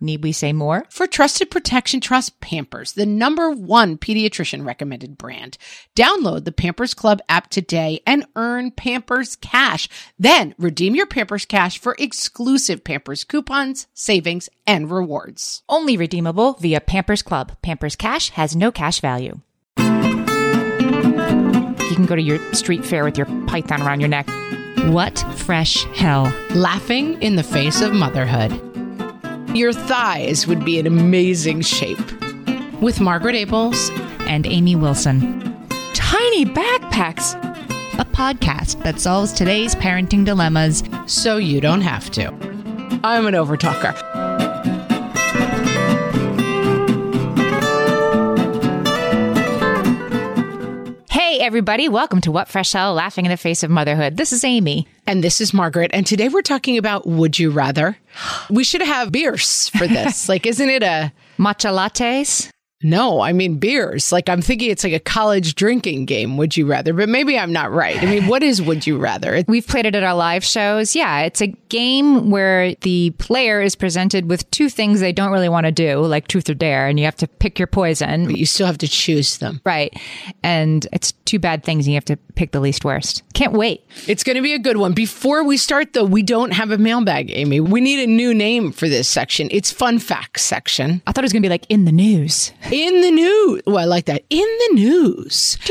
Need we say more? For trusted protection, trust Pampers, the number one pediatrician recommended brand. Download the Pampers Club app today and earn Pampers Cash. Then redeem your Pampers Cash for exclusive Pampers coupons, savings, and rewards. Only redeemable via Pampers Club. Pampers Cash has no cash value. You can go to your street fair with your python around your neck. What fresh hell? Laughing in the face of motherhood. Your thighs would be in amazing shape. With Margaret Ables And Amy Wilson. Tiny backpacks. a podcast that solves today's parenting dilemmas. so you don't have to. I'm an overtalker. Hey, everybody. Welcome to What Fresh Hell Laughing in the Face of Motherhood. This is Amy. And this is Margaret. And today we're talking about Would You Rather? We should have beers for this. like, isn't it a. Matcha lattes. No, I mean beers. Like I'm thinking it's like a college drinking game. Would you rather? But maybe I'm not right. I mean, what is Would You Rather? We've played it at our live shows. Yeah, it's a game where the player is presented with two things they don't really want to do, like truth or dare, and you have to pick your poison. But you still have to choose them. Right. And it's two bad things, and you have to pick the least worst. Can't wait. It's going to be a good one. Before we start, though, we don't have a mailbag, Amy. We need a new name for this section. It's Fun Facts section. I thought it was going to be like in the news. In the news. Oh, I like that. In the news.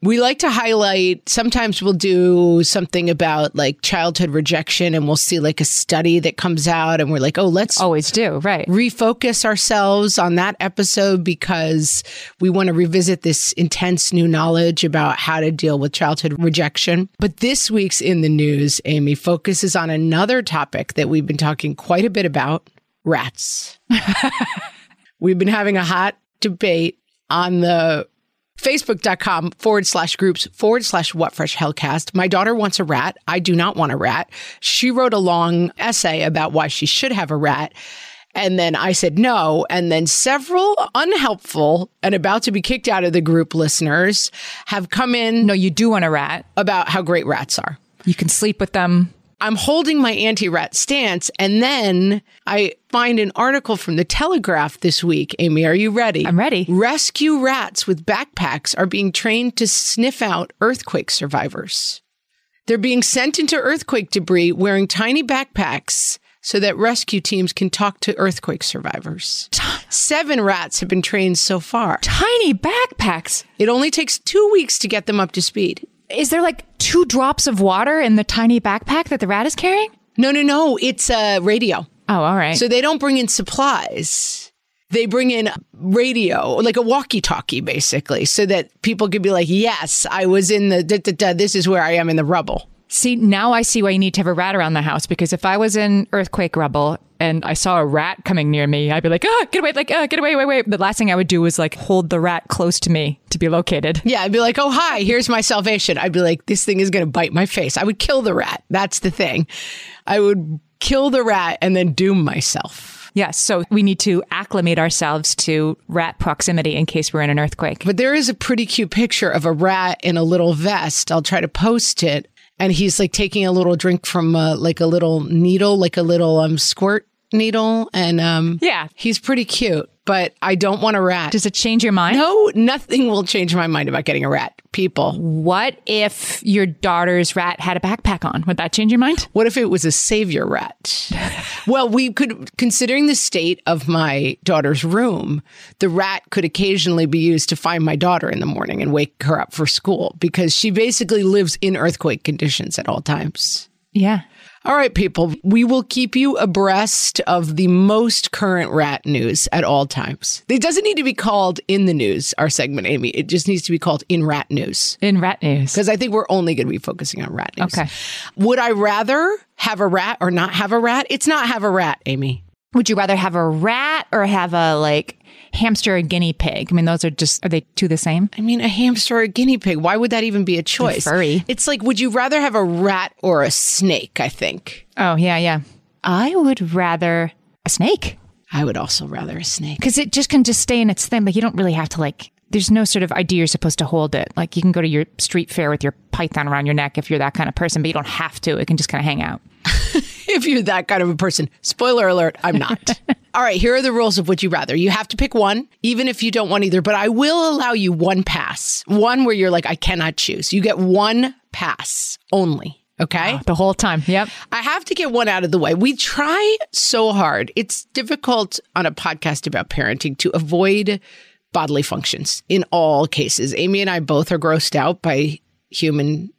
We like to highlight, sometimes we'll do something about like childhood rejection and we'll see like a study that comes out and we're like, oh, let's Always do. Right. refocus ourselves on that episode because we want to revisit this intense new knowledge about how to deal with childhood rejection. But this week's in the news, Amy, focuses on another topic that we've been talking quite a bit about rats. we've been having a hot debate on the Facebook.com forward slash groups forward slash what fresh hellcast. My daughter wants a rat. I do not want a rat. She wrote a long essay about why she should have a rat. And then I said no. And then several unhelpful and about to be kicked out of the group listeners have come in No, you do want a rat. about how great rats are. You can sleep with them. I'm holding my anti rat stance. And then I find an article from the Telegraph this week. Amy, are you ready? I'm ready. Rescue rats with backpacks are being trained to sniff out earthquake survivors. They're being sent into earthquake debris wearing tiny backpacks so that rescue teams can talk to earthquake survivors. Seven rats have been trained so far. Tiny backpacks. It only takes two weeks to get them up to speed. Is there like two drops of water in the tiny backpack that the rat is carrying? No, no, no. It's a radio. Oh, all right. So they don't bring in supplies. They bring in radio, like a walkie talkie, basically, so that people could be like, yes, I was in the, da, da, da, this is where I am in the rubble. See, now I see why you need to have a rat around the house because if I was in earthquake rubble and I saw a rat coming near me, I'd be like, ah, get away, like, ah, get away, wait, wait. The last thing I would do was like hold the rat close to me to be located. Yeah, I'd be like, oh, hi, here's my salvation. I'd be like, this thing is going to bite my face. I would kill the rat. That's the thing. I would kill the rat and then doom myself. Yes. So we need to acclimate ourselves to rat proximity in case we're in an earthquake. But there is a pretty cute picture of a rat in a little vest. I'll try to post it. And he's like taking a little drink from uh, like a little needle, like a little um, squirt needle. And um, Yeah. he's pretty cute, but I don't want a rat. Does it change your mind? no, nothing will change my mind about getting a rat. People. What if your daughter's rat had a backpack on? Would that change your mind? What if it was a savior rat? well, we could, considering the state of my daughter's room, the rat could occasionally be used to find my daughter in the morning and wake her up for school because she basically lives in earthquake conditions at all times. Yeah. All right, people, we will keep you abreast of the most current rat news at all times. It doesn't need to be called in the news, our segment, Amy. It just needs to be called in rat news. In rat news. Because I think we're only going to be focusing on rat news. Okay. Would I rather have a rat or not have a rat? It's not have a rat, Amy. Would you rather have a rat or have a like hamster or guinea pig? I mean, those are just, are they two the same? I mean, a hamster or a guinea pig. Why would that even be a choice? furry. It's like, would you rather have a rat or a snake? I think. Oh, yeah, yeah. I would rather a snake I would also rather a snake. because it just can just stay in its thing. Like, you don't really have to like, there's no sort of idea you're supposed to hold it. Like, you can go to your street fair with your python around your neck if you're that kind of person, but you don't have to. It can just kind of hang out. if you're that kind of a person. Spoiler alert, I'm not. All right, here are the rules of Would You Rather. You have to pick one, even if you don't want either, but I will allow you one pass. One where you're like, I cannot choose. You get one pass only. Okay. Ah, the whole time. Yep. I have to get one out of the way. We try so hard. It's difficult on a podcast about parenting to avoid bodily functions in all cases. Amy and I both are grossed out by human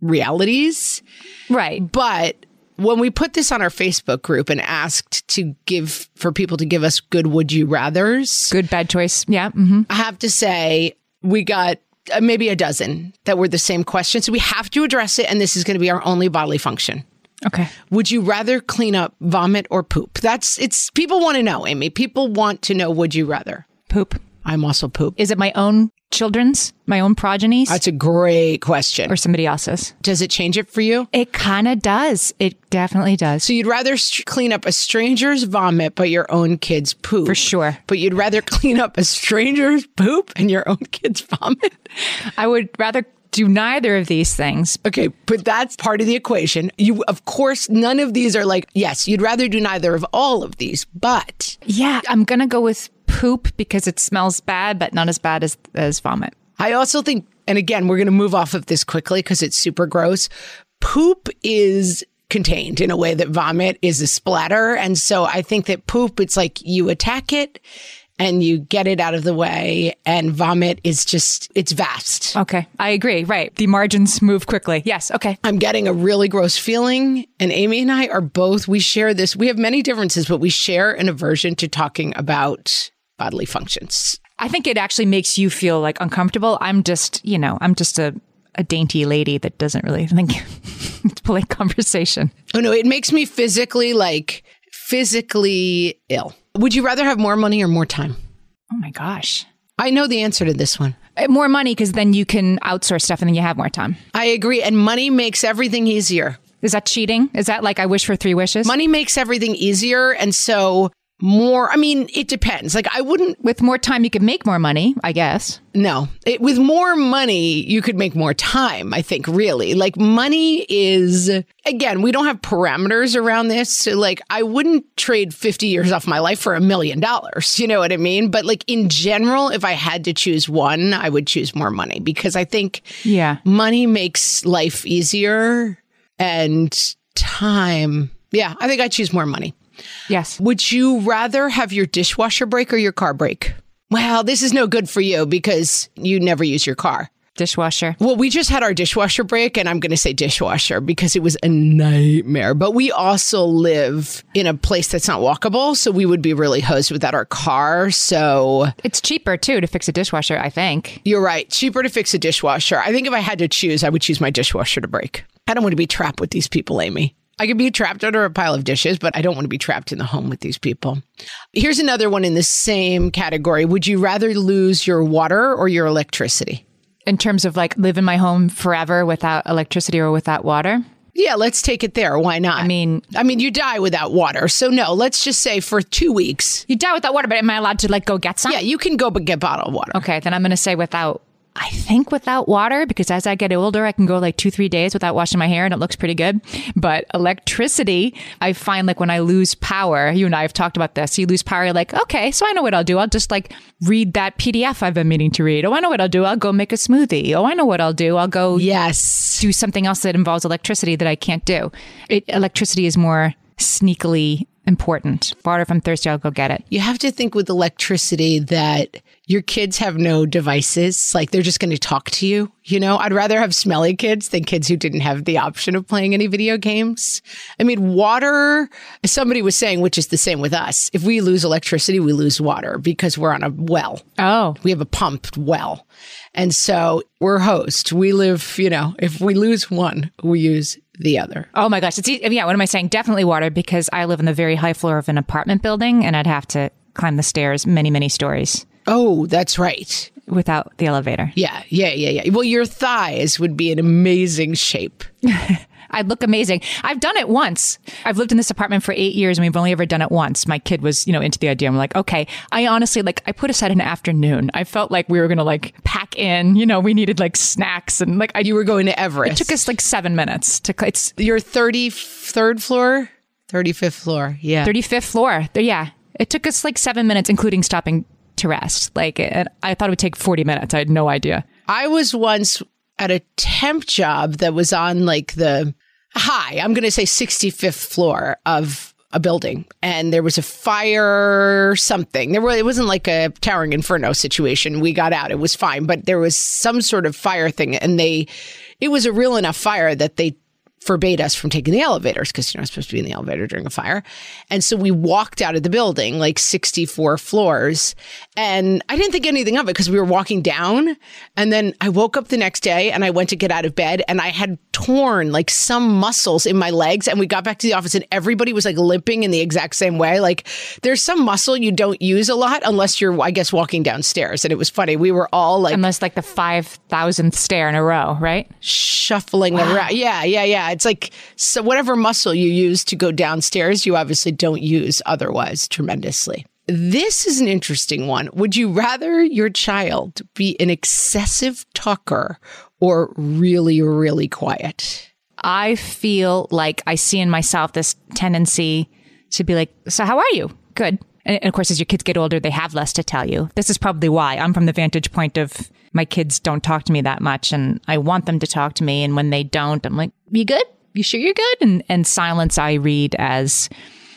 realities. Right. But when we put this on our Facebook group and asked to give for people to give us good would you rathers, Good, bad choice. Yeah. hmm I have to say we got uh, maybe a dozen that were the same question. So we have to address it, and this is going to be our only bodily function. Okay. Would you rather clean up vomit or poop? That's it's people want to know, Amy. People want to know would you rather? Poop. I'm also poop. Is it my own children's, my own progenies, That's a great question. or somebody else's? Does it change it for you? It kind of does. It definitely does. So you'd rather st- clean up a stranger's vomit but your own kid's poop. For sure. But you'd rather clean up a stranger's poop and your own kid's vomit. I would rather do neither of these things. Okay, but that's part of the equation. You of course none of these are like, yes, you'd rather do neither of all of these, but Yeah, I'm going to go with poop because it smells bad, but not as bad as, as vomit. I also think, and again, we're going to move off of this quickly because it's super gross. Poop is contained in a way that vomit is a splatter. And so I think that poop, it's like you attack it and you get it out of the way, and vomit is just, it's vast. Okay, I agree. Right. The margins move quickly. Yes. Okay. I'm getting a really gross feeling. And Amy and I are both, we share this. We have many differences, but we share an aversion to talking about bodily functions. I think it actually makes you feel like uncomfortable. I'm just, you know, I'm just a, a dainty lady that doesn't really think it's polite conversation. Oh no, it makes me physically like physically ill. Would you rather have more money or more time? Oh my gosh. I know the answer to this one. Uh, More money because then you can outsource stuff and then you have more time. I agree. And money makes everything easier. Is that cheating? Is that like I wish for three wishes? Money makes everything easier. And so more, I mean, it depends. Like I wouldn't, With more time, you could make more money, I guess. no, it, with more money, you could make more time. I think really like money is, again, we don't have parameters around this. So like I wouldn't trade 50 years off my life for a million dollars. You know what I mean? But like in general, if I had to choose one, I would choose more money because I think Yeah. money makes life easier and time. Yeah, I think I choose more money. Yes. Would you rather have your dishwasher break or your car break? Well, this is no good for you because you never use your car. Dishwasher. Well, we just had our dishwasher break, and I'm going to say dishwasher because it was a nightmare. But we also live in a place that's not walkable, so we would be really hosed without our car. So It's cheaper too to fix a dishwasher, I think. You're right. Cheaper to fix a dishwasher. I think if I had to choose, I would choose my dishwasher to break. I don't want to be trapped with these people, Amy. I could be trapped under a pile of dishes, but I don't want to be trapped in the home with these people. Here's another one in the same category. Would you rather lose your water or your electricity? In terms of like live in my home forever without electricity or without water. Yeah, let's take it there. Why not? I mean, I mean, you die without water. So no, let's just say for two weeks. you die without water, but am I allowed to like go get some? Yeah, you can go but get bottled water. Okay, then I'm going to say without. I think without water because as I get older, I can go like two, three days without washing my hair and it looks pretty good. But electricity, I find like when I lose power, you and I have talked about this. You lose power, you're like, okay, so I know what I'll do. I'll just like read that PDF I've been meaning to read. Oh, I know what I'll do. I'll go make a smoothie. Oh, I know what I'll do. I'll go Yes. do something else that involves electricity that I can't do. It, electricity is more sneakily important. Water, if I'm thirsty, I'll go get it. You have to think with electricity that your kids have no devices. Like they're just going to talk to you. You know, I'd rather have smelly kids than kids who didn't have the option of playing any video games. I mean, water, somebody was saying, which is the same with us. If we lose electricity, we lose water because we're on a well. Oh. We have a pumped well. And so we're host. We live, you know, if we lose one, we use the other. Oh my gosh. It's, yeah. What am I saying? Definitely water because I live in the very high floor of an apartment building and I'd have to climb the stairs many, many stories Oh, that's right. without the elevator. Yeah, yeah, yeah, yeah. Well, your thighs would be in amazing shape. I'd look amazing. I've done it once. I've lived in this apartment for eight years and we've only ever done it once. My kid was, you know, into the idea. I'm like, okay. I honestly, like, I put aside an afternoon. I felt like we were going to like pack in, you know, we needed like snacks and like, I, You were going to Everest. it took us like seven minutes to, it's your 33rd floor? 35th floor. Yeah. 35th floor. Yeah. It took us like seven minutes, including stopping to rest. Like, it, I thought it would take 40 minutes. I had no idea. I was once at a temp job that was on like the high, I'm going to say 65th floor of a building and there was a fire something there were it wasn't like a towering inferno situation we got out it was fine but there was some sort of fire thing and they it was a real enough fire that they forbade us from taking the elevators because you're not supposed to be in the elevator during a fire. And so we walked out of the building like 64 floors. And I didn't think anything of it because we were walking down. And then I woke up the next day and I went to get out of bed and I had torn like some muscles in my legs. And we got back to the office and everybody was like limping in the exact same way. Like there's some muscle you don't use a lot unless you're, I guess, walking downstairs. And it was funny. We were all like Unless like the 5,000th stair in a row, right? shuffling around. Yeah, yeah, yeah. It's like so whatever muscle you use to go downstairs, you obviously don't use otherwise tremendously. This is an interesting one. Would you rather your child be an excessive talker or really, really quiet? I feel like I see in myself this tendency to be like, So, how are you? Good. And of course, as your kids get older, they have less to tell you. This is probably why I'm from the vantage point of my kids don't talk to me that much and I want them to talk to me. And when they don't, I'm like, You good? You sure you're good? And, and silence I read as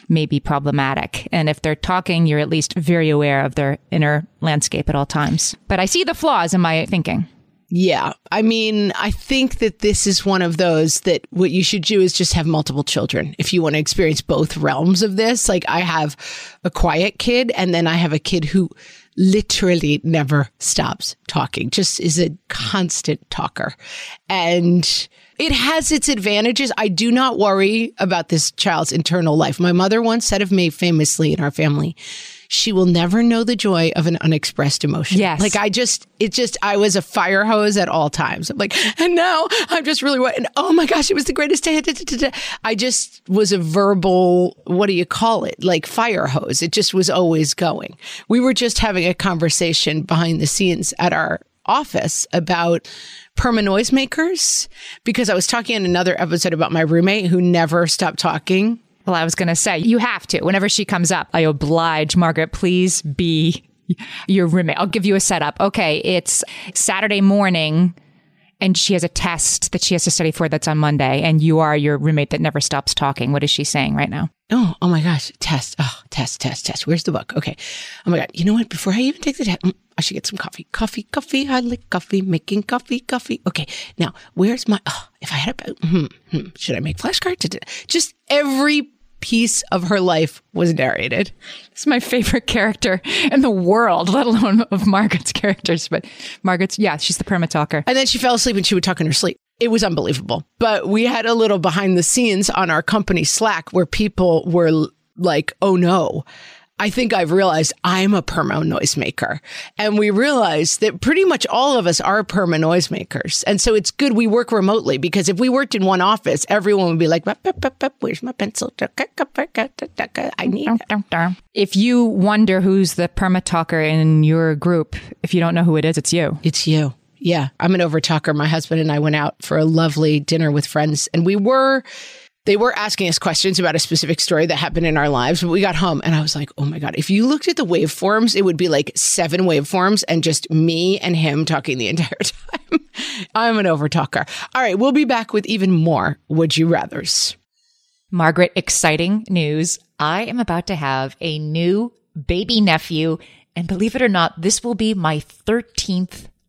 maybe problematic. And if they're talking, you're at least very aware of their inner landscape at all times. But I see the flaws in my thinking. Yeah. I mean, I think that this is one of those that what you should do is just have multiple children if you want to experience both realms of this. Like, I have a quiet kid, and then I have a kid who literally never stops talking, just is a constant talker. And it has its advantages. I do not worry about this child's internal life. My mother once said of me famously in our family, she will never know the joy of an unexpressed emotion. Yes. Like I just, it just, I was a fire hose at all times. I'm like, and now I'm just really, what? And oh my gosh, it was the greatest day. Da, da, da, da. I just was a verbal, what do you call it? Like fire hose. It just was always going. We were just having a conversation behind the scenes at our office about perma noisemakers because I was talking in another episode about my roommate who never stopped talking. Well, I was going to say, you have to. Whenever she comes up, I oblige Margaret, please be your roommate. I'll give you a setup. Okay, it's Saturday morning and she has a test that she has to study for that's on Monday, and you are your roommate that never stops talking. What is she saying right now? Oh, oh my gosh. Test. Oh, test, test, test. Where's the book? Okay. Oh my God. You know what? Before I even take the test, mm, I should get some coffee. Coffee, coffee. I like coffee, making coffee, coffee. Okay. Now, where's my, oh, if I had a, hmm, hmm, should I make flashcards? Just every piece of her life was narrated. It's my favorite character in the world, let alone of Margaret's characters. But Margaret's, yeah, she's the perma talker. And then she fell asleep and she would talk in her sleep. It was unbelievable. But we had a little behind the scenes on our company Slack where people were like, oh no. I think I've realized I'm a perma noisemaker. And we realize that pretty much all of us are perma noisemakers. And so it's good we work remotely because if we worked in one office, everyone would be like, "Bup, bup, bup, bup, where's my pencil? I need it. If you wonder who's the perma talker in your group, if you don't know who it is, it's you. It's you. Yeah. I'm an overtalker. My husband and I went out for a lovely dinner with friends and we were, they were asking us questions about a specific story that happened in our lives. But we got home and I was like, oh my God, if you looked at the waveforms, it would be like seven waveforms and just me and him talking the entire time. I'm an overtalker. All right. We'll be back with even more Would You Rathers. Margaret, exciting news. I am about to have a new baby nephew And believe it or not, this will be my 13th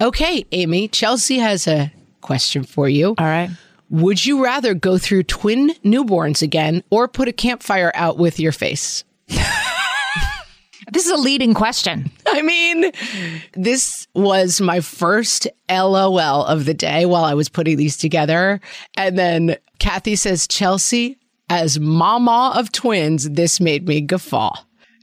Okay, Amy, Chelsea has a question for you. All right. Would you rather go through twin newborns again or put a campfire out with your face? This is a leading question. I mean, this was my first LOL of the day while I was putting these together. And then Kathy says, Chelsea, as mama of twins, this made me guffaw.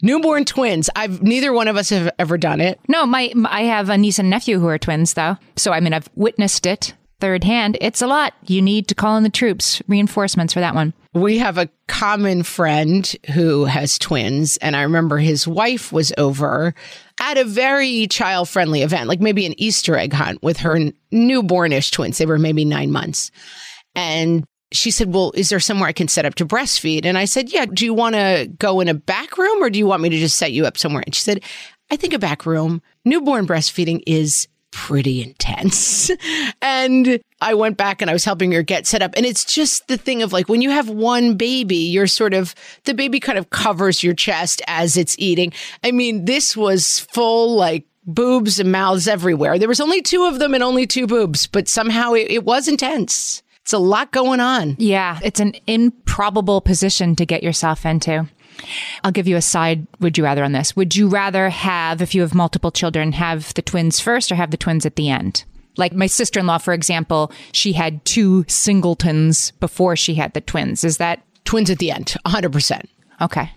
Newborn twins. I've neither one of us have ever done it. No, my, my I have a niece and nephew who are twins though. So I mean I've witnessed it third hand. It's a lot. You need to call in the troops, reinforcements for that one. We have a common friend who has twins, and I remember his wife was over at a very child friendly event, like maybe an Easter egg hunt with her newbornish twins. They were maybe nine months. And she said, Well, is there somewhere I can set up to breastfeed? And I said, Yeah, do you want to go in a back room or do you want me to just set you up somewhere? And she said, I think a back room. Newborn breastfeeding is pretty intense. and I went back and I was helping her get set up. And it's just the thing of like when you have one baby, you're sort of, the baby kind of covers your chest as it's eating. I mean, this was full like, Boobs and mouths everywhere. There was only two of them and only two boobs, but somehow it, it was intense. It's a lot going on. Yeah, it's an improbable position to get yourself into. I'll give you a side would you rather on this. Would you rather have, if you have multiple children, have the twins first or have the twins at the end? Like my sister in law, for example, she had two singletons before she had the twins. Is that Twins at the end, 100%. okay?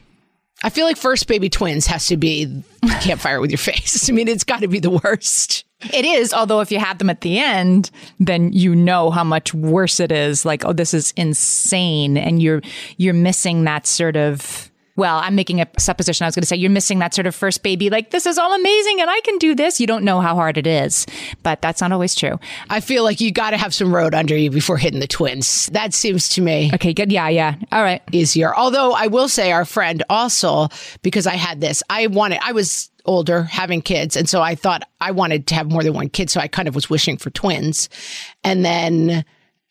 I feel like first baby twins has to be campfire with your face. I mean, it's got to be the worst. It is, although if you have them at the end, then you know how much worse it is. Like, oh, this is insane, and you're you're missing that sort of. Well, I'm making a supposition. I was going to say you're missing that sort of first baby. Like, this is all amazing, and I can do this. You don't know how hard it is, but that's not always true. I feel like you got to have some road under you before hitting the twins. That seems to me Okay, good. Yeah, yeah. All right. easier. Although I will say our friend also, because I had this, I wanted, I was older having kids. And so I thought I wanted to have more than one kid. So I kind of was wishing for twins. And then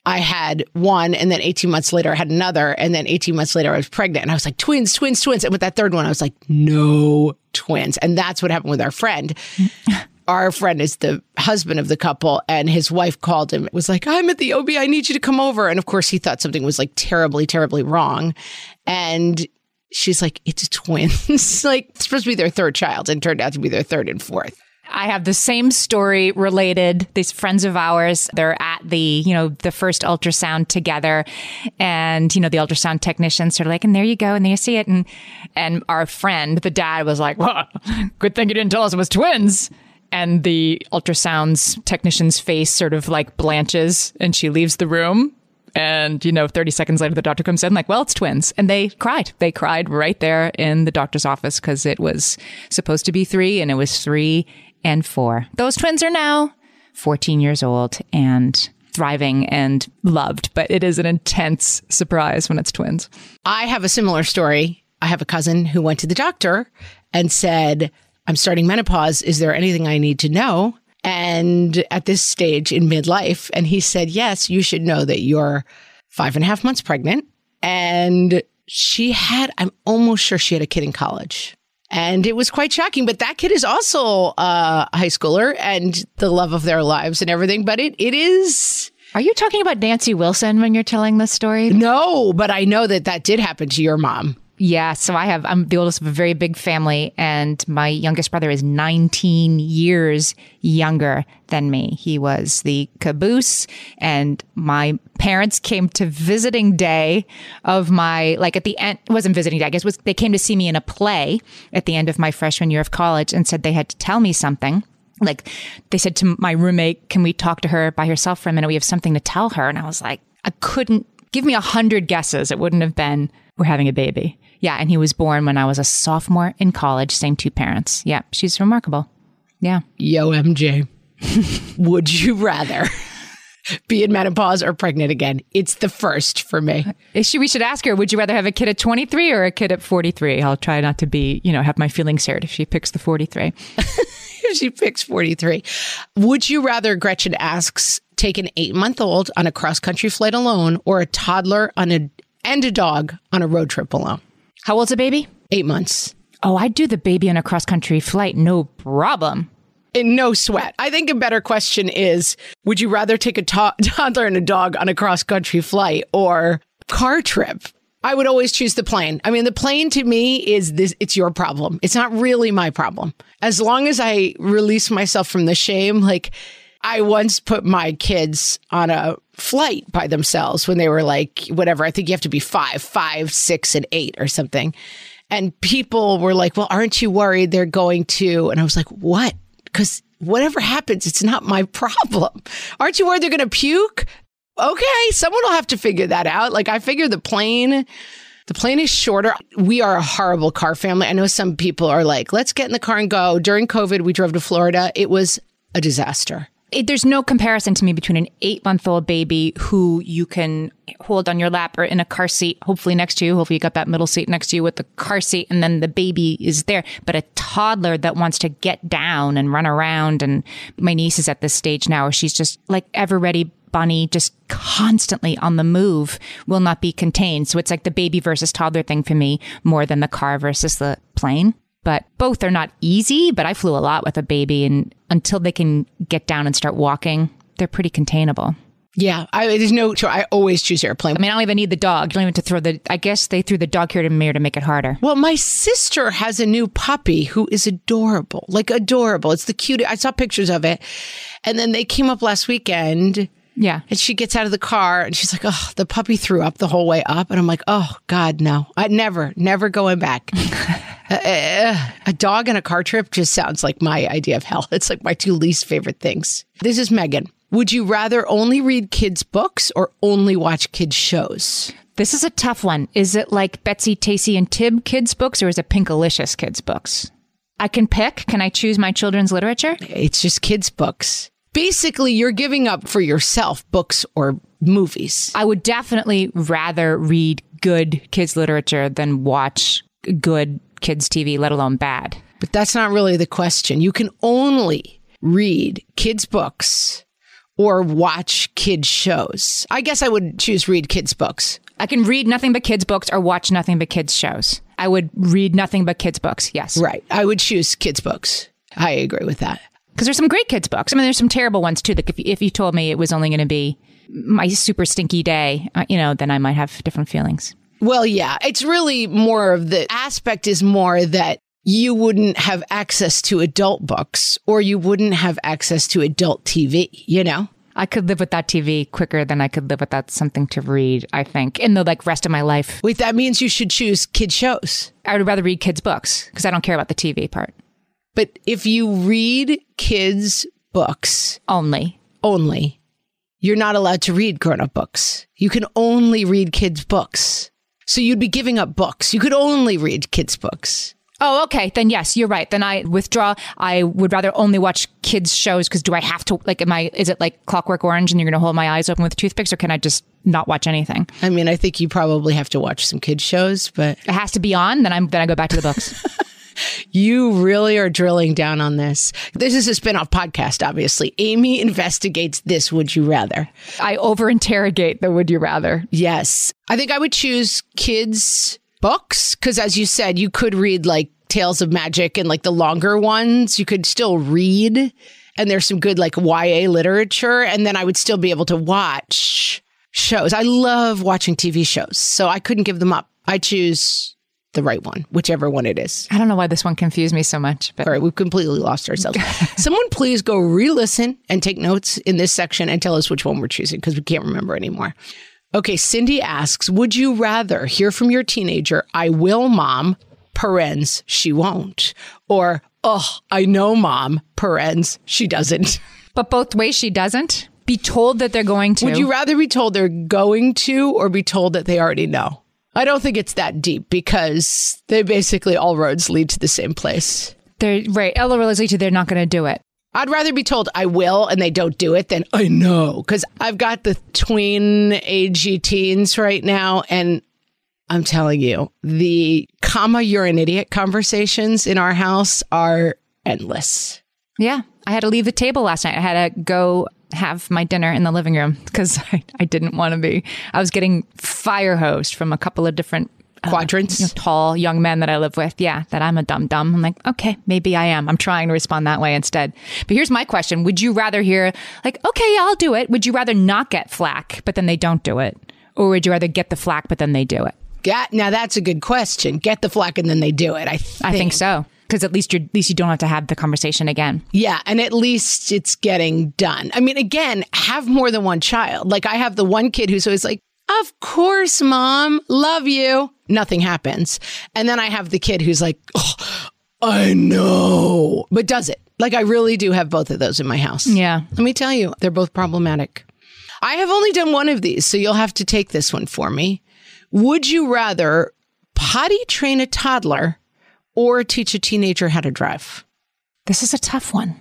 I had one. And then 18 months later, I had another. And then 18 months later, I was pregnant. And I was like, twins, twins, twins. And with that third one, I was like, no twins. And that's what happened with our friend. Our friend is the husband of the couple, and his wife called him, It was like, I'm at the OB, I need you to come over. And of course, he thought something was like terribly, terribly wrong. And she's like, it's twins. like, it's supposed to be their third child and turned out to be their third and fourth. I have the same story related. These friends of ours, they're at the, you know, the first ultrasound together. And, you know, the ultrasound technicians are like, and there you go. And there you see it. And, and our friend, the dad was like, well, good thing you didn't tell us it was twins. And the ultrasounds technician's face sort of like blanches and she leaves the room. And, you know, 30 seconds later, the doctor comes in, like, well, it's twins. And they cried. They cried right there in the doctor's office because it was supposed to be three and it was three and four. Those twins are now 14 years old and thriving and loved, but it is an intense surprise when it's twins. I have a similar story. I have a cousin who went to the doctor and said, I'm starting menopause. Is there anything I need to know? And at this stage in midlife, and he said, Yes, you should know that you're five and a half months pregnant. And she had, I'm almost sure she had a kid in college. And it was quite shocking. But that kid is also a high schooler and the love of their lives and everything. But it, it is. Are you talking about Nancy Wilson when you're telling this story? No, but I know that that did happen to your mom. Yeah, so I have I'm the oldest of a very big family and my youngest brother is 19 years younger than me. He was the caboose and my parents came to visiting day of my like at the end wasn't visiting day, I guess was they came to see me in a play at the end of my freshman year of college and said they had to tell me something like they said to my roommate, "Can we talk to her by herself for a minute? We have something to tell her." And I was like, I couldn't give me a hundred guesses. It wouldn't have been we're having a baby. Yeah, and he was born when I was a sophomore in college. Same two parents. Yeah, she's remarkable. Yeah. Yo, MJ, would you rather be in menopause or pregnant again? It's the first for me. Uh, we should ask her, would you rather have a kid at 23 or a kid at 43? I'll try not to be, you know, have my feelings hurt if she picks the 43. if she picks 43. Would you rather, Gretchen asks, take an eight month old on a cross country flight alone or a toddler on a and a dog on a road trip alone? How old's a baby? Eight months. Oh, I'd do the baby on a cross country flight, no problem. In no sweat. I think a better question is Would you rather take a to- toddler and a dog on a cross country flight or car trip? I would always choose the plane. I mean, the plane to me is this, it's your problem. It's not really my problem. As long as I release myself from the shame, like I once put my kids on a flight by themselves when they were like, whatever, I think you have to be five, five, six, and eight or something. And people were like, well, aren't you worried they're going to? And I was like, what? Because whatever happens, it's not my problem. Aren't you worried they're going to puke? Okay, someone will have to figure that out. Like I figure the plane, the plane is shorter. We are a horrible car family. I know some people are like, let's get in the car and go. During COVID, we drove to Florida. It was a disaster. It, there's no comparison to me between an eight month old baby who you can hold on your lap or in a car seat, hopefully next to you. Hopefully you got that middle seat next to you with the car seat and then the baby is there. But a toddler that wants to get down and run around. And my niece is at this stage now where she's just like ever ready bunny, just constantly on the move, will not be contained. So it's like the baby versus toddler thing for me more than the car versus the plane but both are not easy. But I flew a lot with a baby, and until they can get down and start walking, they're pretty containable. Yeah, I, there's no. I always choose airplane. I mean, I don't even need the dog. You don't even have to throw the. I guess they threw the dog here to mirror to make it harder. Well, my sister has a new puppy who is adorable, like adorable. It's the cutest. I saw pictures of it, and then they came up last weekend. Yeah. And she gets out of the car and she's like, oh, the puppy threw up the whole way up. And I'm like, oh, God, no. I never, never going back. uh, a dog and a car trip just sounds like my idea of hell. It's like my two least favorite things. This is Megan. Would you rather only read kids' books or only watch kids' shows? This is a tough one. Is it like Betsy, Tacy, and Tib kids' books or is it Pinkalicious kids' books? I can pick. Can I choose my children's literature? It's just kids' books. Basically, you're giving up for yourself books or movies. I would definitely rather read good kids' literature than watch good kids' TV, let alone bad. But that's not really the question. You can only read kids' books or watch kids' shows. I guess I would choose read kids' books. I can read nothing but kids' books or watch nothing but kids' shows. I would read nothing but kids' books, yes. Right. I would choose kids' books. I agree with that. Because there's some great kids' books. I mean, there's some terrible ones too. Like if, if you told me it was only going to be my super stinky day, uh, you know, then I might have different feelings. Well, yeah, it's really more of the aspect is more that you wouldn't have access to adult books or you wouldn't have access to adult TV, you know? I could live without that TV quicker than I could live without something to read, I think, in the like rest of my life. Wait, that means you should choose kid shows. I would rather read kids' books because I don't care about the TV part. But if you read kids' books Only. only, you're not allowed to read grown up books. You can only read kids' books. So you'd be giving up books. You could only read kids' books. Oh, okay. Then yes, you're right. Then I withdraw. I would rather only watch kids shows because do I have to like am I is it like Clockwork Orange and you're going to hold my eyes open with toothpicks or can I just not watch anything? I mean, I think you probably have to watch some kids shows, but It has to be on, then I'm then I go back to the books. you really are drilling down on this. This is a spin-off podcast, obviously. Amy investigates this would you rather. I over interrogate the would you rather. Yes. I think I would choose kids books because as you said, you could read like Tales of Magic and like the longer ones. You could still read and there's some good like YA literature and then I would still be able to watch shows. I love watching TV shows, so I couldn't give them up. I choose the right one, whichever one it is. I don't know why this one confused me so much, but All right, we've completely lost ourselves. Someone please go re listen and take notes in this section and tell us which one we're choosing because we can't remember anymore. Okay, Cindy asks Would you rather hear from your teenager, I will, mom, parens, she won't? Or, oh, I know, mom, parens, she doesn't? but both ways she doesn't be told that they're going to. Would you rather be told they're going to or be told that they already know? I don't think it's that deep because they basically all roads lead to the same place. they're right. Ella realizes they're not going to do it. I'd rather be told I will and they don't do it than I know. Because I've got the tween agey teens right now. And I'm telling you, the comma, you're an idiot conversations in our house are endless. Yeah. I had to leave the table last night. I had to go have my dinner in the living room because I, I didn't want to be. I was getting fire hosed from a couple of different uh, Quadrants. you know, tall young men that I live with. Yeah, that I'm a dumb dumb. I'm like, okay, maybe I am. I'm trying to respond that way instead. But here's my question: Would you rather hear like, okay, yeah, I'll do it? Would you rather not get flack, but then they don't do it, or would you rather get the flack, but then they do it? Get, now that's a good question. Get the flack and then they do it. I think. I think so because at least you at least you don't have to have the conversation again. Yeah, and at least it's getting done. I mean, again, have more than one child. Like I have the one kid who's always like, "Of course, mom, love you." Nothing happens. And then I have the kid who's like, oh, "I know." But does it? Like I really do have both of those in my house. Yeah. Let me tell you, they're both problematic. I have only done one of these, so you'll have to take this one for me. Would you rather potty train a toddler or teach a teenager how to drive? This is a tough one.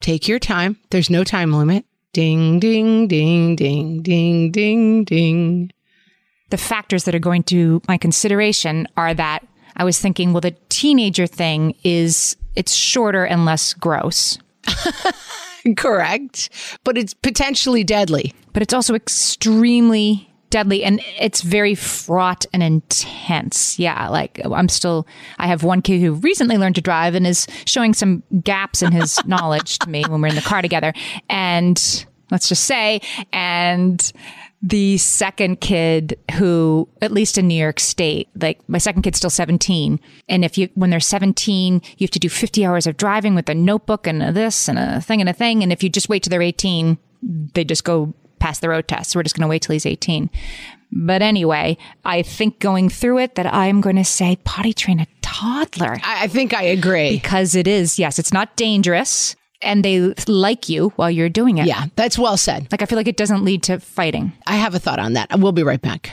Take your time. There's no time limit. Ding, ding, ding, ding, ding, ding, ding. the factors that are going to my consideration are that I was thinking, well, the teenager thing is it's shorter and less gross, Correct. But it's potentially deadly. but it's also extremely deadly and it's very fraught and intense. Yeah, like I'm still I have one kid who recently learned to drive and is showing some gaps in his knowledge to me when we're in the car together. And let's just say and the second kid who at least in New York state like my second kid's still 17 and if you when they're 17 you have to do 50 hours of driving with a notebook and a this and a thing and a thing and if you just wait till they're 18 they just go past the road test. So We're just going to wait till he's 18. But anyway, I think going through it that I'm going to say potty train a toddler I, I think I agree. because it is, yes, it's not dangerous and they like you while you're doing it. Yeah, that's well said. Like I feel like it doesn't lead to fighting. I have a thought on that. We'll be right back.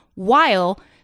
while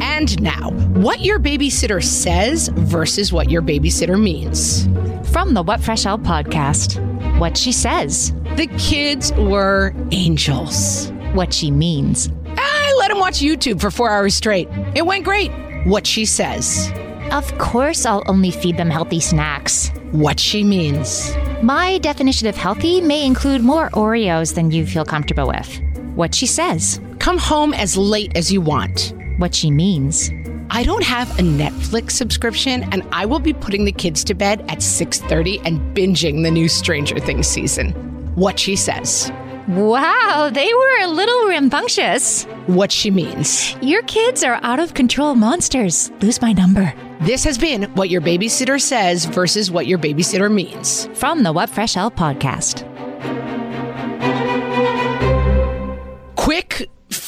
And now, what your babysitter says versus what your babysitter means. From the What Fresh Hell podcast, what she says, The kids were angels. what she means. I let him watch YouTube for four hours straight. It went great. What she says, Of course, I'll only feed them healthy snacks. what she means. My definition of healthy may include more Oreos than you feel comfortable with. What she says, Come home as late as you want. What she means. I don't have a Netflix subscription and I will be putting the kids to bed at 6:30 and binging the new Stranger Things season. What she says, Wow, they were a little rambunctious. what she means. Your kids are out of control monsters. Lose my number. This has been what your babysitter says versus what your babysitter means. From the What Fresh Hell podcast.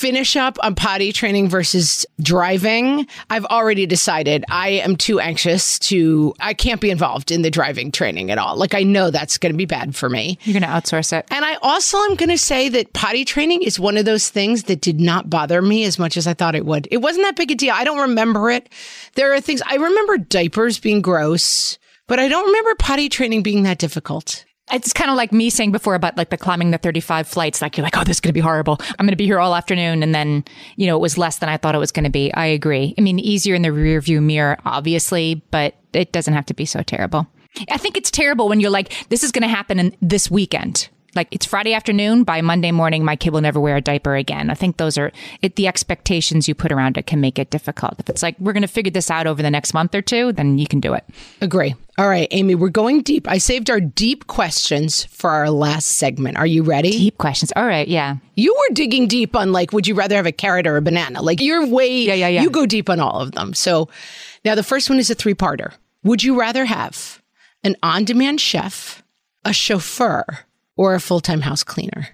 Finish up on potty training versus driving. I've already decided I am too anxious to, I can't be involved in the driving training at all. Like, I know that's going to be bad for me. You're going to outsource it. And I also am going to say that potty training is one of those things that did not bother me as much as I thought it would. It wasn't that big a deal. I don't remember it. There are things, I remember diapers being gross, but I don't remember potty training being that difficult. It's kind of like me saying before about like the climbing the 35 flights. Like you're like, oh, this is going to be horrible. I'm going to be here all afternoon. And then, you know, it was less than I thought it was going to be. I agree. I mean, easier in the rear view mirror, obviously, but it doesn't have to be so terrible. I think it's terrible when you're like, this is going to happen in this weekend. Like it's Friday afternoon. By Monday morning, my kid will never wear a diaper again. I think those are it, the expectations you put around it can make it difficult. If it's like we're going to figure this out over the next month or two, then you can do it. Agree. All right, Amy, we're going deep. I saved our deep questions for our last segment. Are you ready? Deep questions. All right. Yeah. You were digging deep on like, would you rather have a carrot or a banana? Like you're way, Yeah, yeah, yeah. you go deep on all of them. So now the first one is a three parter. Would you rather have an on demand chef, a chauffeur, or a full time house cleaner?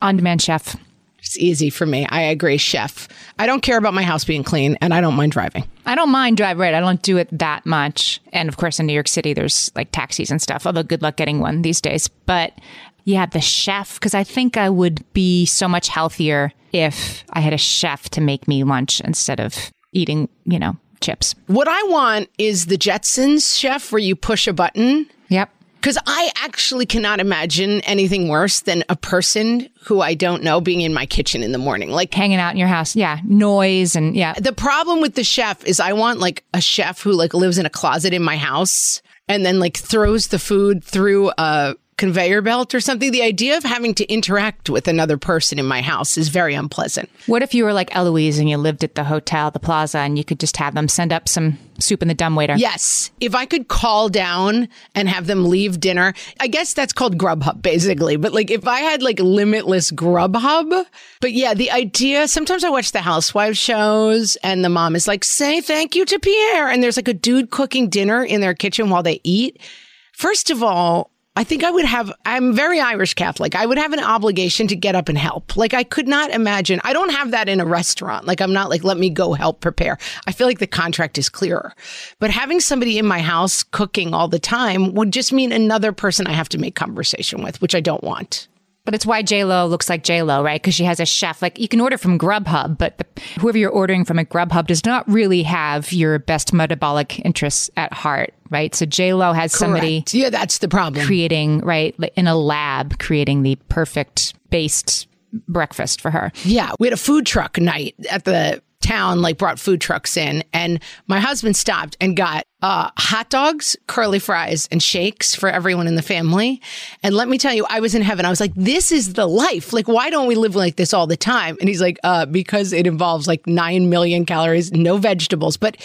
On demand chef. It's easy for me. I agree, chef. I don't care about my house being clean and I don't mind driving. I don't mind drive right. I don't do it that much. And of course, in New York City, there's like taxis and stuff. Although, good luck getting one these days. But yeah, the chef, because I think I would be so much healthier if I had a chef to make me lunch instead of eating, you know, chips. What I want is the Jetsons chef where you push a button. Because I actually cannot imagine anything worse than a person who I don't know being in my kitchen in the morning. Like Hanging out in your house. Yeah. Noise and yeah. the problem with the chef is I want like a chef who like lives in a closet in my house and then like throws the food through a conveyor belt or something. The idea of having to interact with another person in my house is very unpleasant. What if you were like Eloise and you lived at the hotel, the plaza, and you could just have them send up some soup in the dumbwaiter? Yes. If I could call down and have them leave dinner, I guess that's called Grubhub basically. But like if I had like limitless Grubhub, but yeah, the idea, sometimes I watch the housewives shows and the mom is like, say thank you to Pierre. And there's like a dude cooking dinner in their kitchen while they eat. First of all, I think I would have, I'm very Irish Catholic. I would have an obligation to get up and help. Like, I could not imagine, I don't have that in a restaurant. Like, I'm not like, let me go help prepare. I feel like the contract is clearer. But having somebody in my house cooking all the time would just mean another person I have to make conversation with, which I don't want. But it's why J Lo looks like J Lo, right? Because she has a chef. Like you can order from Grubhub, but the, whoever you're ordering from at Grubhub does not really have your best metabolic interests at heart, right? So J Lo has somebody Yeah, that's the problem. creating, right, in a lab, creating the perfect based breakfast for her. Yeah, we had a food truck night at the town, like brought food trucks in, and my husband stopped and got uh, hot dogs, curly fries, and shakes for everyone in the family. And let me tell you, I was in heaven. I was like, this is the life. Like, why don't we live like this all the time? And he's like, uh, because it involves like nine million calories, no vegetables. But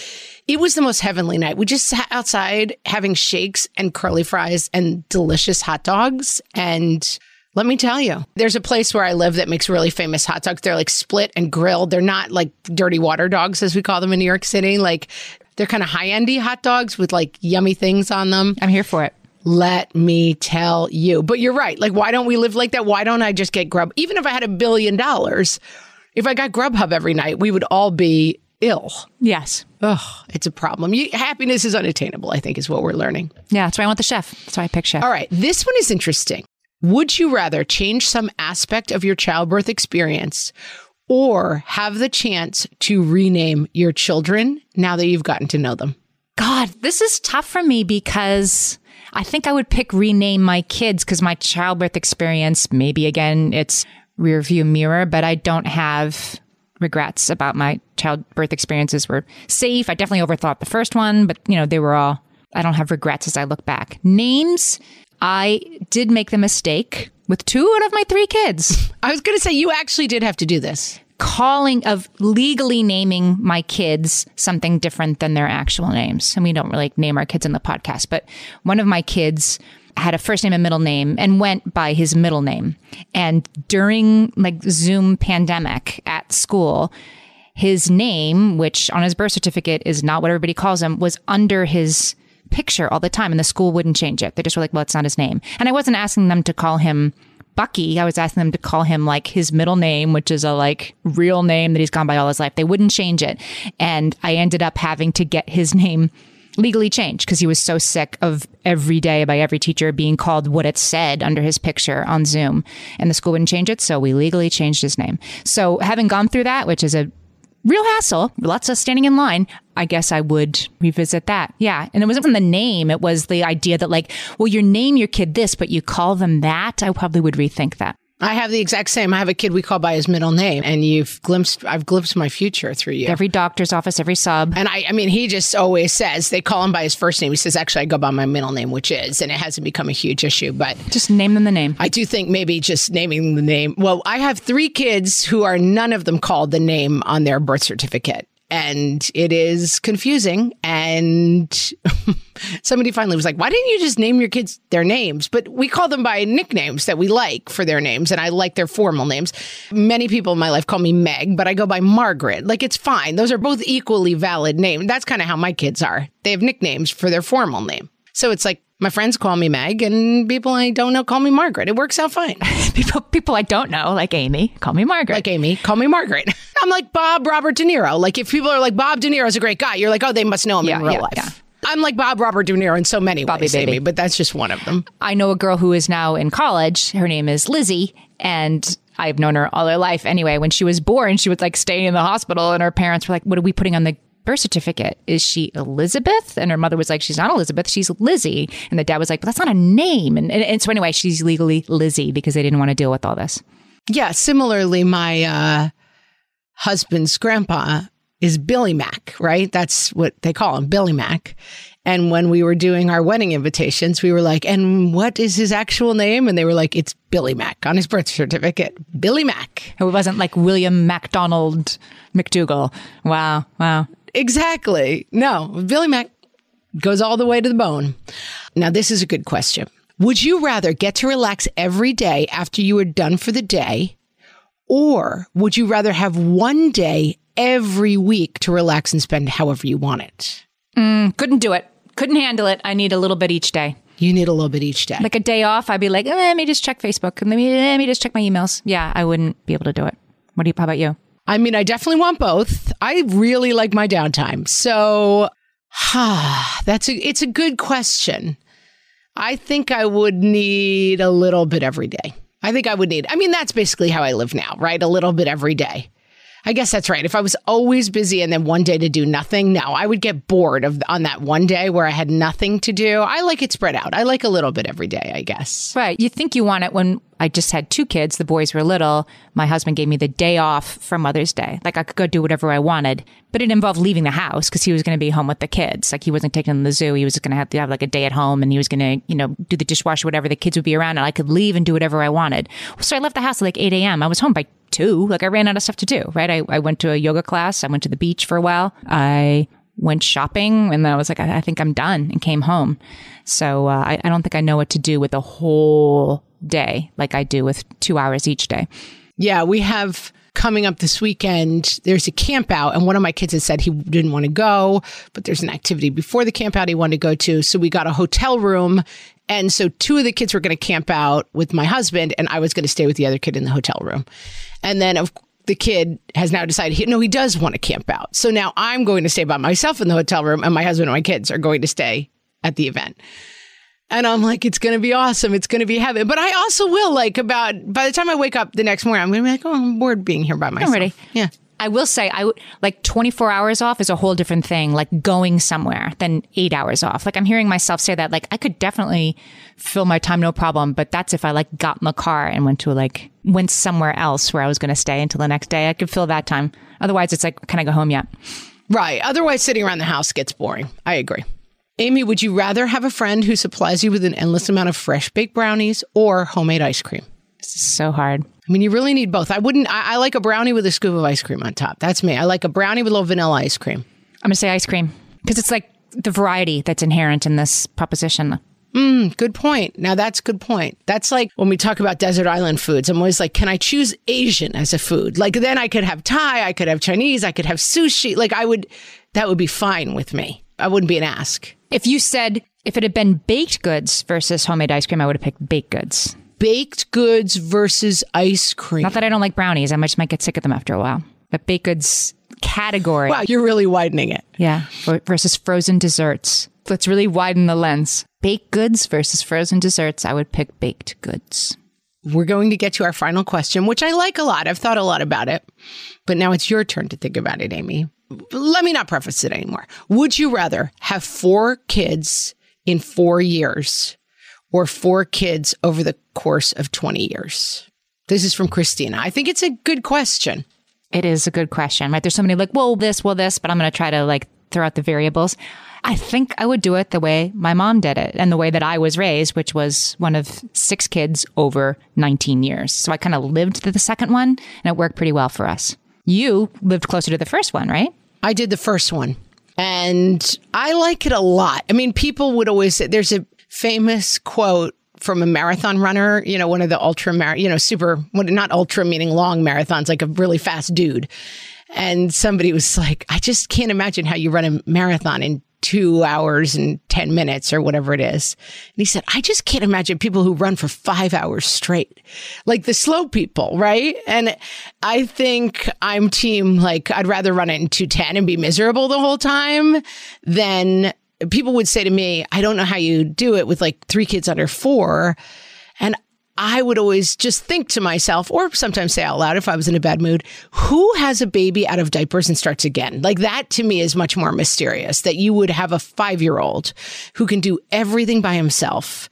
it was the most heavenly night. We just sat outside having shakes and curly fries and delicious hot dogs. And let me tell you, there's a place where I live that makes really famous hot dogs. They're like split and grilled. They're not like dirty water dogs, as we call them in New York City. Like they're kind of high endy hot dogs with like yummy things on them. I'm here for it. Let me tell you. But you're right. Like, why don't we live like that? Why don't I just get Grub? Even if I had a billion dollars, if I got Grubhub every night, we would all be ill. Yes. Ugh, it's a problem. You, happiness is unattainable, I think, is what we're learning. Yeah, that's why I want the chef. That's why I pick chef. All right, this one is interesting. Would you rather change some aspect of your childbirth experience or have the chance to rename your children now that you've gotten to know them? God, this is tough for me because I think I would pick rename my kids because my childbirth experience, maybe again, it's rear view mirror, but I don't have regrets about my childbirth experiences were safe. I definitely overthought the first one, but you know, they were all, I don't have regrets as I look back. Names, I did make the mistake with two out of my three kids I was going to say, you actually did have to do this. calling of legally naming my kids something different than their actual names. And we don't really name our kids in the podcast, but one of my kids had a first name and middle name and went by his middle name. And during like Zoom pandemic at school, his name, which on his birth certificate is not what everybody calls him, was under his picture all the time and the school wouldn't change it. They just were like, well, it's not his name. And I wasn't asking them to call him Bucky. I was asking them to call him like his middle name, which is a like real name that he's gone by all his life. They wouldn't change it. And I ended up having to get his name legally changed because he was so sick of every day by every teacher being called what it said under his picture on Zoom. And the school wouldn't change it. So we legally changed his name. So having gone through that, which is a real hassle, lots of standing in line. I guess I would revisit that. Yeah. And it wasn't from the name. It was the idea that like, well, you name your kid this, but you call them that. I probably would rethink that. I have the exact same. I have a kid we call by his middle name, and you've glimpsed, I've glimpsed my future through you. Every doctor's office, every sub. And I, I mean, he just always says they call him by his first name. He says, actually, I go by my middle name, which is, and it hasn't become a huge issue. But Just name them the name. I do think maybe just naming the name. Well, I have three kids who are none of them called the name on their birth certificate. And it is confusing. And somebody finally was like, why didn't you just name your kids their names? But we call them by nicknames that we like for their names. And I like their formal names. Many people in my life call me Meg, but I go by Margaret. Like it's fine. Those are both equally valid names. That's kind of how my kids are. They have nicknames for their formal name. So it's like my friends call me Meg and people I don't know call me Margaret. It works out fine. People, people I don't know, like Amy, call me Margaret. like Amy, call me Margaret. I'm like Bob Robert De Niro. Like if people are like Bob De Niro's a great guy, you're like, oh, they must know him Yeah, in real yeah, life. yeah. I'm like Bob Robert De Niro in so many Bobby ways, baby. Amy, but that's just one of them. I know a girl who is now in college. Her name is Lizzie, and I've known her all her life. Anyway, when she was born, she would like stay in the hospital, and her parents were like, "What are we putting on the birth certificate. Is she Elizabeth? And her mother was like, she's not Elizabeth, she's Lizzie. And the dad was like, but that's not a name. And, and, and so anyway, she's legally Lizzie because they didn't want to deal with all this. Yeah. Similarly, my uh, husband's grandpa is Billy Mack, right? That's what they call him, Billy Mack. And when we were doing our wedding invitations, we were like, and what is his actual name? And they were like, it's Billy Mack on his birth certificate. Billy Mack. It wasn't like William MacDonald McDougal. Wow. Wow. Exactly. No, Billy Mack goes all the way to the bone. Now, this is a good question. Would you rather get to relax every day after you are done for the day? Or would you rather have one day every week to relax and spend however you want it? Mm, couldn't do it. Couldn't handle it. I need a little bit each day. You need a little bit each day. Like a day off, I'd be like, eh, let me just check Facebook. Let me, let me just check my emails. Yeah, I wouldn't be able to do it. What do you, how about you? I mean, I definitely want both. I really like my downtime. So, that's a, it's a good question. I think I would need a little bit every day. I think I would need, I mean, that's basically how I live now, right? A little bit every day. I guess that's right. If I was always busy and then one day to do nothing, no, I would get bored of on that one day where I had nothing to do. I like it spread out. I like a little bit every day, I guess. Right. You think you want it when I just had two kids. The boys were little. My husband gave me the day off for Mother's Day. Like I could go do whatever I wanted, but it involved leaving the house because he was going to be home with the kids. Like he wasn't taking them to the zoo. He was going to have to have like a day at home and he was going to, you know, do the dishwasher, whatever. The kids would be around and I could leave and do whatever I wanted. So I left the house at like 8 a.m. I was home by two. Like I ran out of stuff to do, right? I, I went to a yoga class. I went to the beach for a while. I went shopping and then I was like, I, I think I'm done and came home. So uh, I, I don't think I know what to do with a whole day like I do with two hours each day. Yeah, we have coming up this weekend. There's a camp out, and one of my kids had said he didn't want to go, but there's an activity before the camp out he wanted to go to. So we got a hotel room. And so two of the kids were going to camp out with my husband, and I was going to stay with the other kid in the hotel room. And then, of the kid has now decided he, no, he does want to camp out. So now I'm going to stay by myself in the hotel room, and my husband and my kids are going to stay at the event. And I'm like, it's going to be awesome. It's going to be heaven. But I also will like about by the time I wake up the next morning, I'm going to be like, oh, I'm bored being here by myself. ready. Yeah. I will say, I would like 24 hours off is a whole different thing, like going somewhere than eight hours off. Like I'm hearing myself say that, like I could definitely fill my time, no problem. But that's if I like got in the car and went to like, went somewhere else where I was going to stay until the next day. I could fill that time. Otherwise, it's like, can I go home yet? Right. Otherwise, sitting around the house gets boring. I agree. Amy, would you rather have a friend who supplies you with an endless amount of fresh baked brownies or homemade ice cream? This is so hard. I mean, you really need both. I wouldn't, I, I like a brownie with a scoop of ice cream on top. That's me. I like a brownie with a little vanilla ice cream. I'm going to say ice cream because it's like the variety that's inherent in this proposition. Mm, good point. Now that's good point. That's like when we talk about desert island foods. I'm always like, can I choose Asian as a food? Like then I could have Thai, I could have Chinese, I could have sushi. Like I would, that would be fine with me. I wouldn't be an ask. If you said if it had been baked goods versus homemade ice cream, I would have picked baked goods. Baked goods versus ice cream. Not that I don't like brownies, I might just might get sick of them after a while. But baked goods category. Wow, you're really widening it. Yeah, versus frozen desserts. Let's really widen the lens. Baked goods versus frozen desserts. I would pick baked goods. We're going to get to our final question, which I like a lot. I've thought a lot about it. But now it's your turn to think about it, Amy. Let me not preface it anymore. Would you rather have four kids in four years or four kids over the course of 20 years? This is from Christina. I think it's a good question. It is a good question, right? There's so many like, well, this, well, this, but I'm going to try to like throw out the variables. I think I would do it the way my mom did it and the way that I was raised, which was one of six kids over 19 years. So I kind of lived the second one and it worked pretty well for us. You lived closer to the first one, right? I did the first one and I like it a lot. I mean, people would always say there's a famous quote from a marathon runner, you know, one of the ultra, mar- you know, super, not ultra meaning long marathons, like a really fast dude. And somebody was like, I just can't imagine how you run a marathon in two hours and 10 minutes or whatever it is. And he said, I just can't imagine people who run for five hours straight, like the slow people, right? And I think I'm team, like, I'd rather run it in 210 and be miserable the whole time than people would say to me, I don't know how you do it with like three kids under four. I would always just think to myself, or sometimes say out loud if I was in a bad mood, who has a baby out of diapers and starts again? Like that to me is much more mysterious that you would have a five year old who can do everything by himself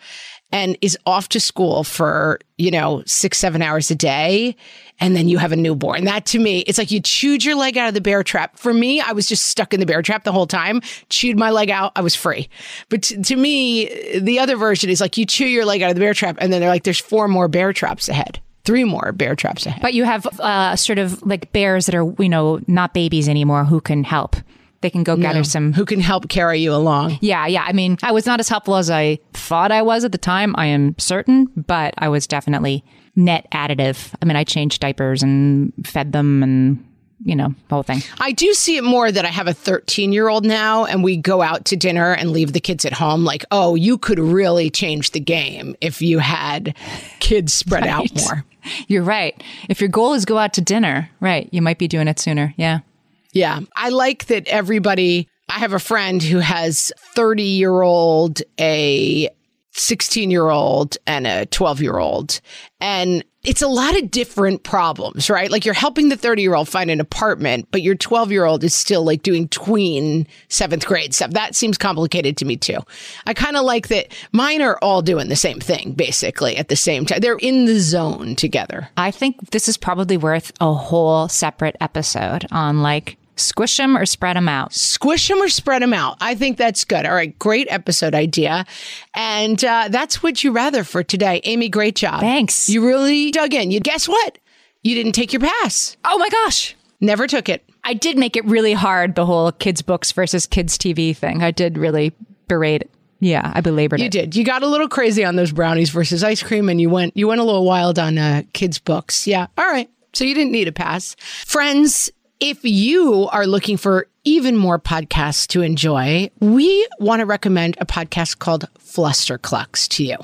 and is off to school for, you know, six, seven hours a day. And then you have a newborn. That to me, it's like you chewed your leg out of the bear trap. For me, I was just stuck in the bear trap the whole time, chewed my leg out. I was free. But t- to me, the other version is like you chew your leg out of the bear trap and then they're like, there's four more bear traps ahead. Three more bear traps ahead. But you have uh, sort of like bears that are, you know, not babies anymore who can help. They can go gather some. who can help carry you along. Yeah, yeah. I mean, I was not as helpful as I thought I was at the time, I am certain, but I was definitely net additive. I mean, I changed diapers and fed them and, you know, the whole thing. I do see it more that I have a 13 year old now and we go out to dinner and leave the kids at home. Like, oh, you could really change the game if you had kids spread out more. You're right. If your goal is go out to dinner, right, you might be doing it sooner. Yeah. Yeah. I like that everybody, I have a friend who has 30 year old, a 16 year old, and a 12 year old. And it's a lot of different problems, right? Like you're helping the 30 year old find an apartment, but your 12 year old is still like doing tween seventh grade stuff. That seems complicated to me too. I kind of like that mine are all doing the same thing basically at the same time. They're in the zone together. I think this is probably worth a whole separate episode on like squish them or spread them out. Squish them or spread them out. I think that's good. All right. Great episode idea. And uh, that's what you rather for today. Amy, great job. Thanks. You really dug in. You guess what? You didn't take your pass. Oh my gosh. Never took it. I did make it really hard, the whole kids' books versus kids' TV thing. I did really berate it. Yeah, I belabored You it. You did. You got a little crazy on those brownies versus ice cream, and you went you went a little wild on uh, kids' books. Yeah. All right. So you didn't need a pass, friends. If you are looking for even more podcasts to enjoy, we want to recommend a podcast called Flusterclux to you.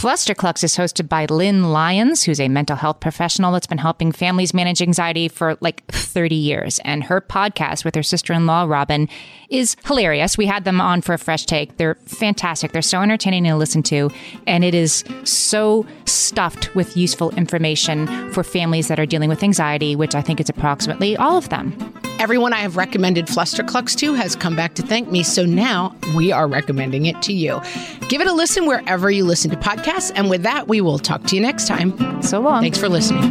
Flusterclux is hosted by Lynn Lyons, who's a mental health professional that's been helping families manage anxiety for like 30 years. And her podcast with her sister in law, Robin, is hilarious. We had them on for a fresh take. They're fantastic. They're so entertaining to listen to. And it is so stuffed with useful information for families that are dealing with anxiety, which I think is approximately all of them. Everyone I have recommended Flusterclux to has come back to thank me, so now we are recommending it to you. Give it a listen wherever you listen to podcasts, and with that, we will talk to you next time. So long. Thanks for listening.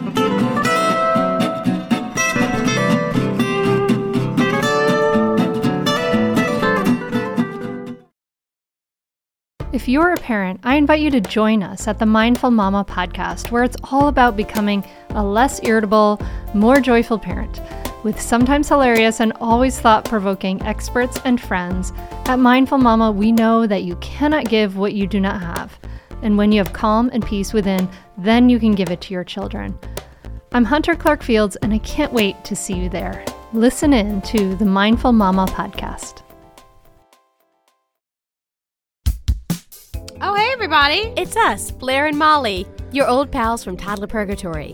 If you're a parent, I invite you to join us at the Mindful Mama podcast, where it's all about becoming a less irritable, more joyful parent. With sometimes hilarious and always thought provoking experts and friends, at Mindful Mama, we know that you cannot give what you do not have. And when you have calm and peace within, then you can give it to your children. I'm Hunter Clark Fields, and I can't wait to see you there. Listen in to the Mindful Mama podcast. Oh, hey, everybody! It's us, Blair and Molly, your old pals from Toddler Purgatory.